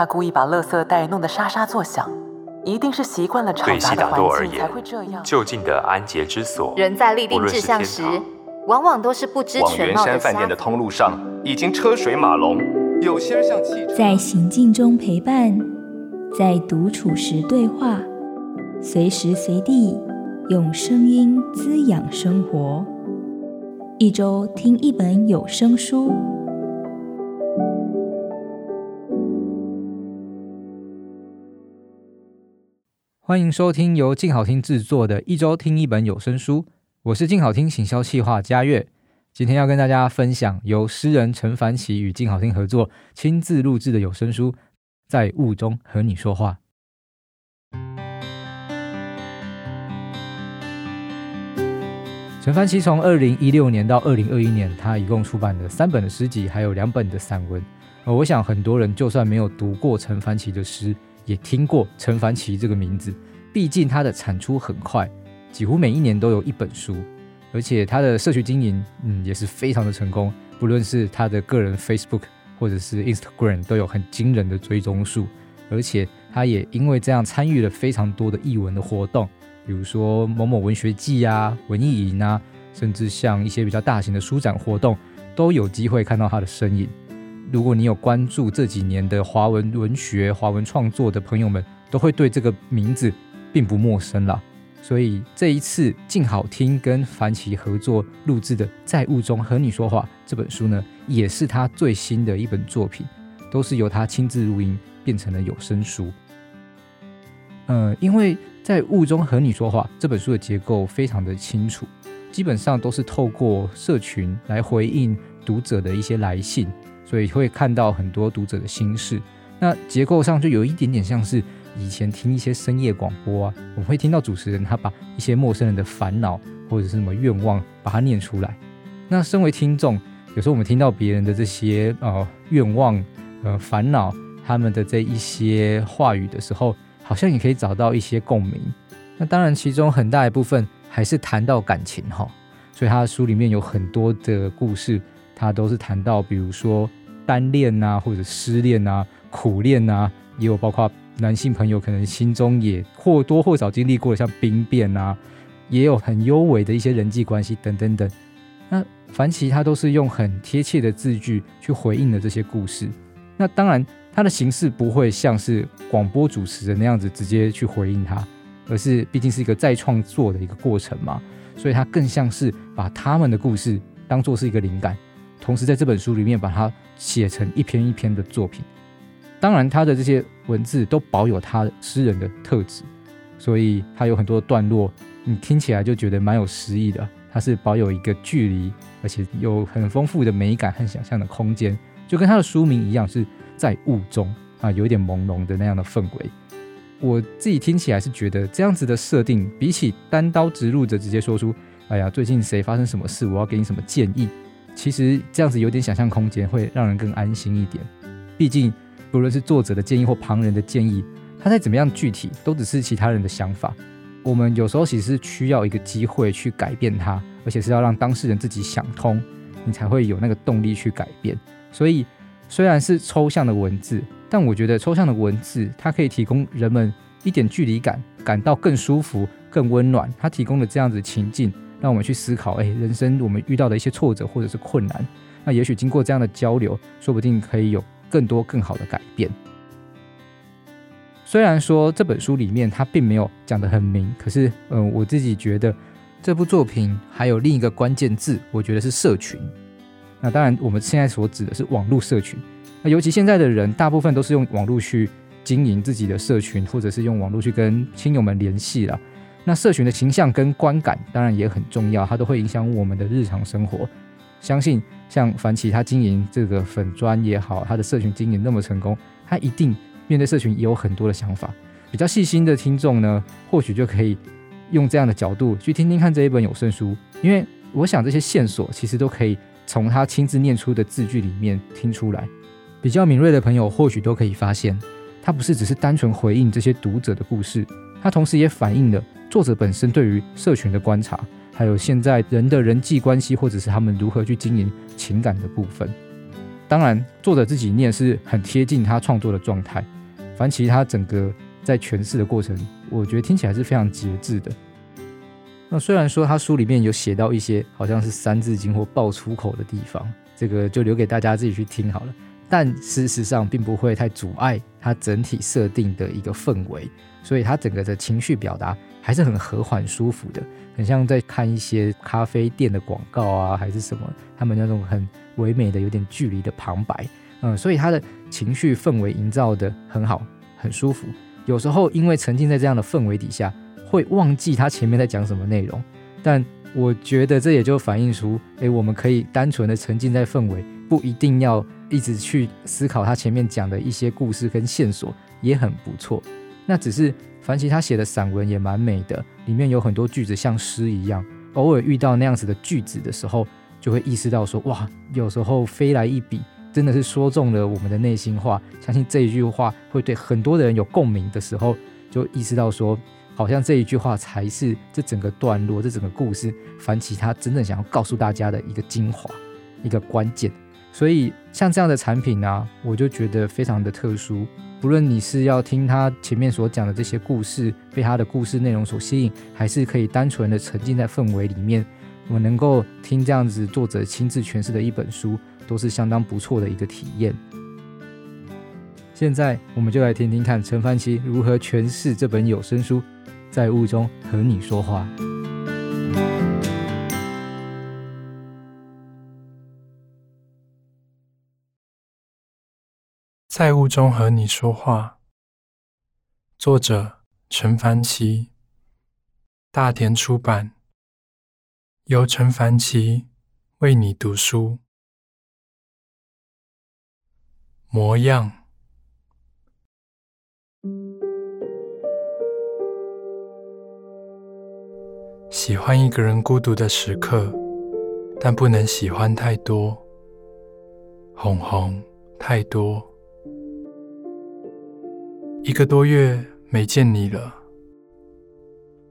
他故意把垃圾袋弄得沙沙作响，一定是习惯了吵杂的环境才会这样。就近的安洁之所，人在立定志向时，往往都是不知全貌的。往圆山饭店的通路上已经车水马龙，有些人像汽车。在行进中陪伴，在独处时对话，随时随地用声音滋养生活。一周听一本有声书。欢迎收听由静好听制作的《一周听一本有声书》，我是静好听行销企划嘉悦。今天要跟大家分享由诗人陈凡奇与静好听合作亲自录制的有声书《在雾中和你说话》。陈凡奇从二零一六年到二零二一年，他一共出版了三本的诗集，还有两本的散文。而我想很多人就算没有读过陈凡奇的诗，也听过陈凡奇这个名字，毕竟他的产出很快，几乎每一年都有一本书，而且他的社群经营，嗯，也是非常的成功。不论是他的个人 Facebook 或者是 Instagram，都有很惊人的追踪数，而且他也因为这样参与了非常多的译文的活动，比如说某某文学季啊、文艺营啊，甚至像一些比较大型的书展活动，都有机会看到他的身影。如果你有关注这几年的华文文学、华文创作的朋友们，都会对这个名字并不陌生了。所以这一次静好听跟凡奇合作录制的《在雾中和你说话》这本书呢，也是他最新的一本作品，都是由他亲自录音变成了有声书。呃，因为在雾中和你说话这本书的结构非常的清楚，基本上都是透过社群来回应读者的一些来信。所以会看到很多读者的心事，那结构上就有一点点像是以前听一些深夜广播啊，我们会听到主持人他把一些陌生人的烦恼或者是什么愿望把它念出来。那身为听众，有时候我们听到别人的这些呃愿望、呃烦恼，他们的这一些话语的时候，好像也可以找到一些共鸣。那当然，其中很大一部分还是谈到感情哈，所以他的书里面有很多的故事，他都是谈到，比如说。单恋啊，或者失恋啊，苦恋啊，也有包括男性朋友可能心中也或多或少经历过，像兵变啊，也有很幽微的一些人际关系等等等。那凡奇他都是用很贴切的字句去回应的这些故事。那当然，他的形式不会像是广播主持人那样子直接去回应他，而是毕竟是一个再创作的一个过程嘛，所以他更像是把他们的故事当做是一个灵感。同时，在这本书里面把它写成一篇一篇的作品。当然，他的这些文字都保有他诗人的特质，所以他有很多段落，你听起来就觉得蛮有诗意的。它是保有一个距离，而且有很丰富的美感和想象的空间，就跟他的书名一样，是在雾中啊，有一点朦胧的那样的氛围。我自己听起来是觉得这样子的设定，比起单刀直入的直接说出“哎呀，最近谁发生什么事，我要给你什么建议”。其实这样子有点想象空间，会让人更安心一点。毕竟，不论是作者的建议或旁人的建议，他再怎么样具体，都只是其他人的想法。我们有时候其实是需要一个机会去改变它，而且是要让当事人自己想通，你才会有那个动力去改变。所以，虽然是抽象的文字，但我觉得抽象的文字它可以提供人们一点距离感，感到更舒服、更温暖。它提供了这样子情境。让我们去思考，哎，人生我们遇到的一些挫折或者是困难，那也许经过这样的交流，说不定可以有更多更好的改变。虽然说这本书里面它并没有讲得很明，可是，嗯、我自己觉得这部作品还有另一个关键字，我觉得是社群。那当然，我们现在所指的是网络社群。那尤其现在的人，大部分都是用网络去经营自己的社群，或者是用网络去跟亲友们联系了。那社群的形象跟观感当然也很重要，它都会影响我们的日常生活。相信像凡奇他经营这个粉砖也好，他的社群经营那么成功，他一定面对社群也有很多的想法。比较细心的听众呢，或许就可以用这样的角度去听听看这一本有声书，因为我想这些线索其实都可以从他亲自念出的字句里面听出来。比较敏锐的朋友或许都可以发现，他不是只是单纯回应这些读者的故事，它同时也反映了。作者本身对于社群的观察，还有现在人的人际关系，或者是他们如何去经营情感的部分。当然，作者自己念是很贴近他创作的状态。凡奇他整个在诠释的过程，我觉得听起来是非常节制的。那虽然说他书里面有写到一些好像是三字经或爆粗口的地方，这个就留给大家自己去听好了。但事实上并不会太阻碍他整体设定的一个氛围，所以他整个的情绪表达还是很和缓舒服的，很像在看一些咖啡店的广告啊，还是什么，他们那种很唯美的有点距离的旁白，嗯，所以他的情绪氛围营造得很好，很舒服。有时候因为沉浸在这样的氛围底下，会忘记他前面在讲什么内容，但我觉得这也就反映出，诶，我们可以单纯的沉浸在氛围，不一定要。一直去思考他前面讲的一些故事跟线索也很不错。那只是凡奇他写的散文也蛮美的，里面有很多句子像诗一样。偶尔遇到那样子的句子的时候，就会意识到说，哇，有时候飞来一笔，真的是说中了我们的内心话。相信这一句话会对很多的人有共鸣的时候，就意识到说，好像这一句话才是这整个段落、这整个故事，凡奇他真正想要告诉大家的一个精华、一个关键。所以像这样的产品呢、我就觉得非常的特殊。不论你是要听他前面所讲的这些故事，被他的故事内容所吸引，还是可以单纯的沉浸在氛围里面，我们能够听这样子作者亲自诠释的一本书，都是相当不错的一个体验。现在我们就来听听看陈凡奇如何诠释这本有声书《在雾中和你说话》。在雾中和你说话。作者：陈凡奇，大田出版。由陈凡奇为你读书。模样。喜欢一个人孤独的时刻，但不能喜欢太多。哄哄，太多。一个多月没见你了，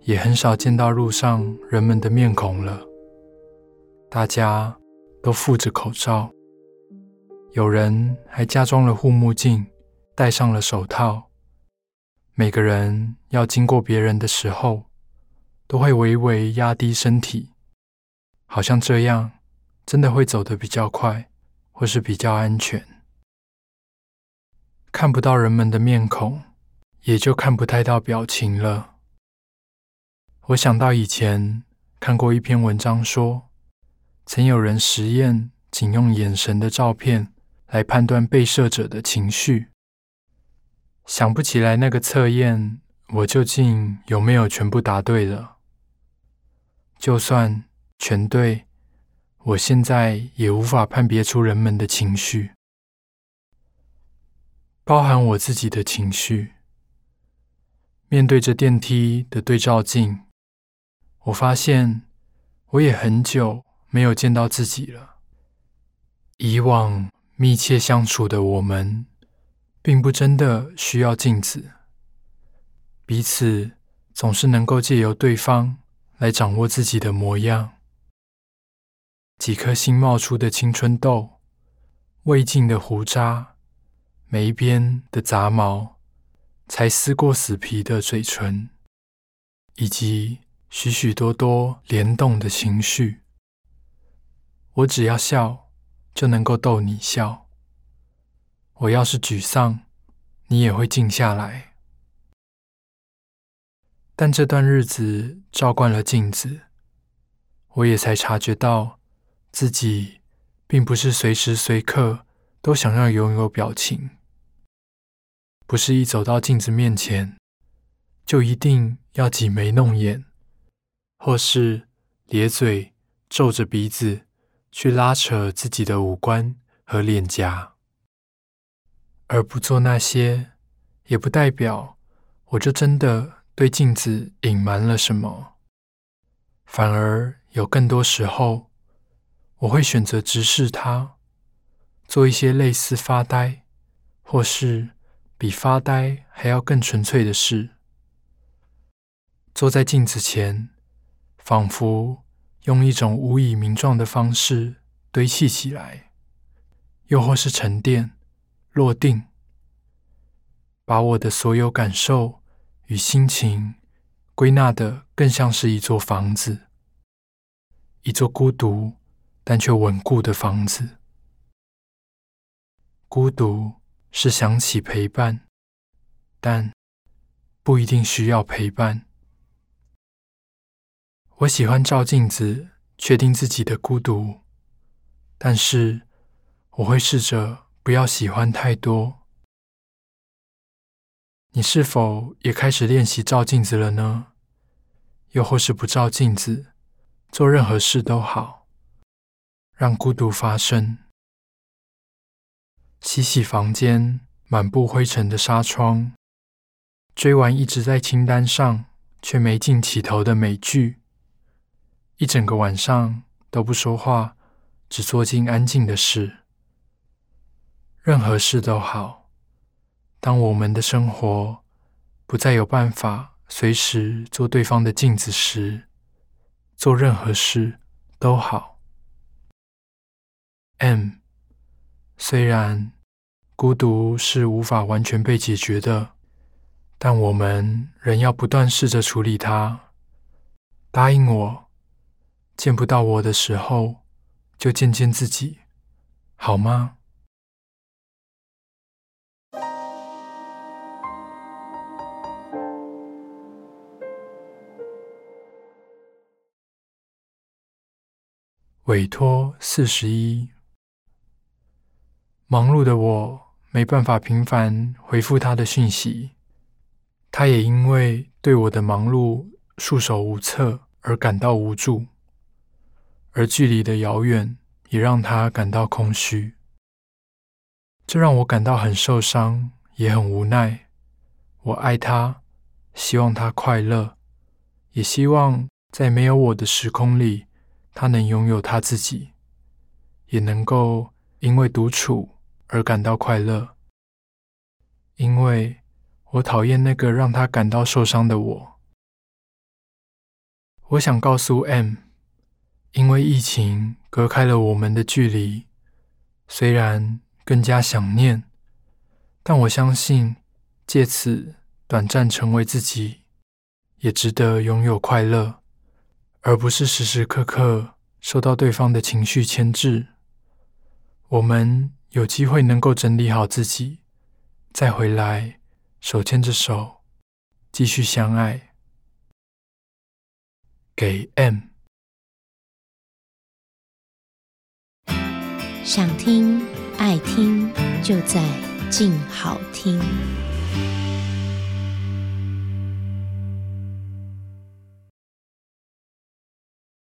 也很少见到路上人们的面孔了。大家都覆着口罩，有人还加装了护目镜，戴上了手套。每个人要经过别人的时候，都会微微压低身体，好像这样真的会走得比较快，或是比较安全。看不到人们的面孔，也就看不太到表情了。我想到以前看过一篇文章说，曾有人实验仅用眼神的照片来判断被摄者的情绪。想不起来那个测验我究竟有没有全部答对了。就算全对，我现在也无法判别出人们的情绪。包含我自己的情绪。面对着电梯的对照镜，我发现我也很久没有见到自己了。以往密切相处的我们，并不真的需要镜子，彼此总是能够借由对方来掌握自己的模样。几颗新冒出的青春痘，未尽的胡渣。每一边的杂毛，才撕过死皮的嘴唇，以及许许多多联动的情绪。我只要笑，就能够逗你笑。我要是沮丧，你也会静下来。但这段日子照惯了镜子，我也才察觉到自己并不是随时随刻都想要拥有表情。不是一走到镜子面前，就一定要挤眉弄眼，或是咧嘴、皱着鼻子去拉扯自己的五官和脸颊。而不做那些，也不代表我就真的对镜子隐瞒了什么。反而有更多时候，我会选择直视它，做一些类似发呆，或是。比发呆还要更纯粹的事，坐在镜子前，仿佛用一种无以名状的方式堆砌起来，又或是沉淀、落定，把我的所有感受与心情归纳得更像是一座房子，一座孤独但却稳固的房子。孤独是想起陪伴，但不一定需要陪伴。我喜欢照镜子，确定自己的孤独，但是我会试着不要喜欢太多。你是否也开始练习照镜子了呢？又或是不照镜子，做任何事都好，让孤独发生。洗洗房间满布灰尘的纱窗，追完一直在清单上却没进起头的美剧，一整个晚上都不说话，只做尽安静的事。任何事都好。当我们的生活不再有办法随时做对方的镜子时，做任何事都好。M。虽然孤独是无法完全被解决的，但我们仍要不断试着处理它。答应我，见不到我的时候，就见见自己，好吗？委托四十一。忙碌的我没办法频繁回复他的讯息，他也因为对我的忙碌束手无策而感到无助，而距离的遥远也让他感到空虚，这让我感到很受伤，也很无奈。我爱他，希望他快乐，也希望在没有我的时空里，他能拥有他自己，也能够因为独处。而感到快乐，因为我讨厌那个让他感到受伤的我。我想告诉 M，因为疫情隔开了我们的距离，虽然更加想念，但我相信借此短暂成为自己，也值得拥有快乐，而不是时时刻刻受到对方的情绪牵制。我们。有机会能够整理好自己，再回来手牵着手继续相爱。给 M。想听爱听，就在静好听。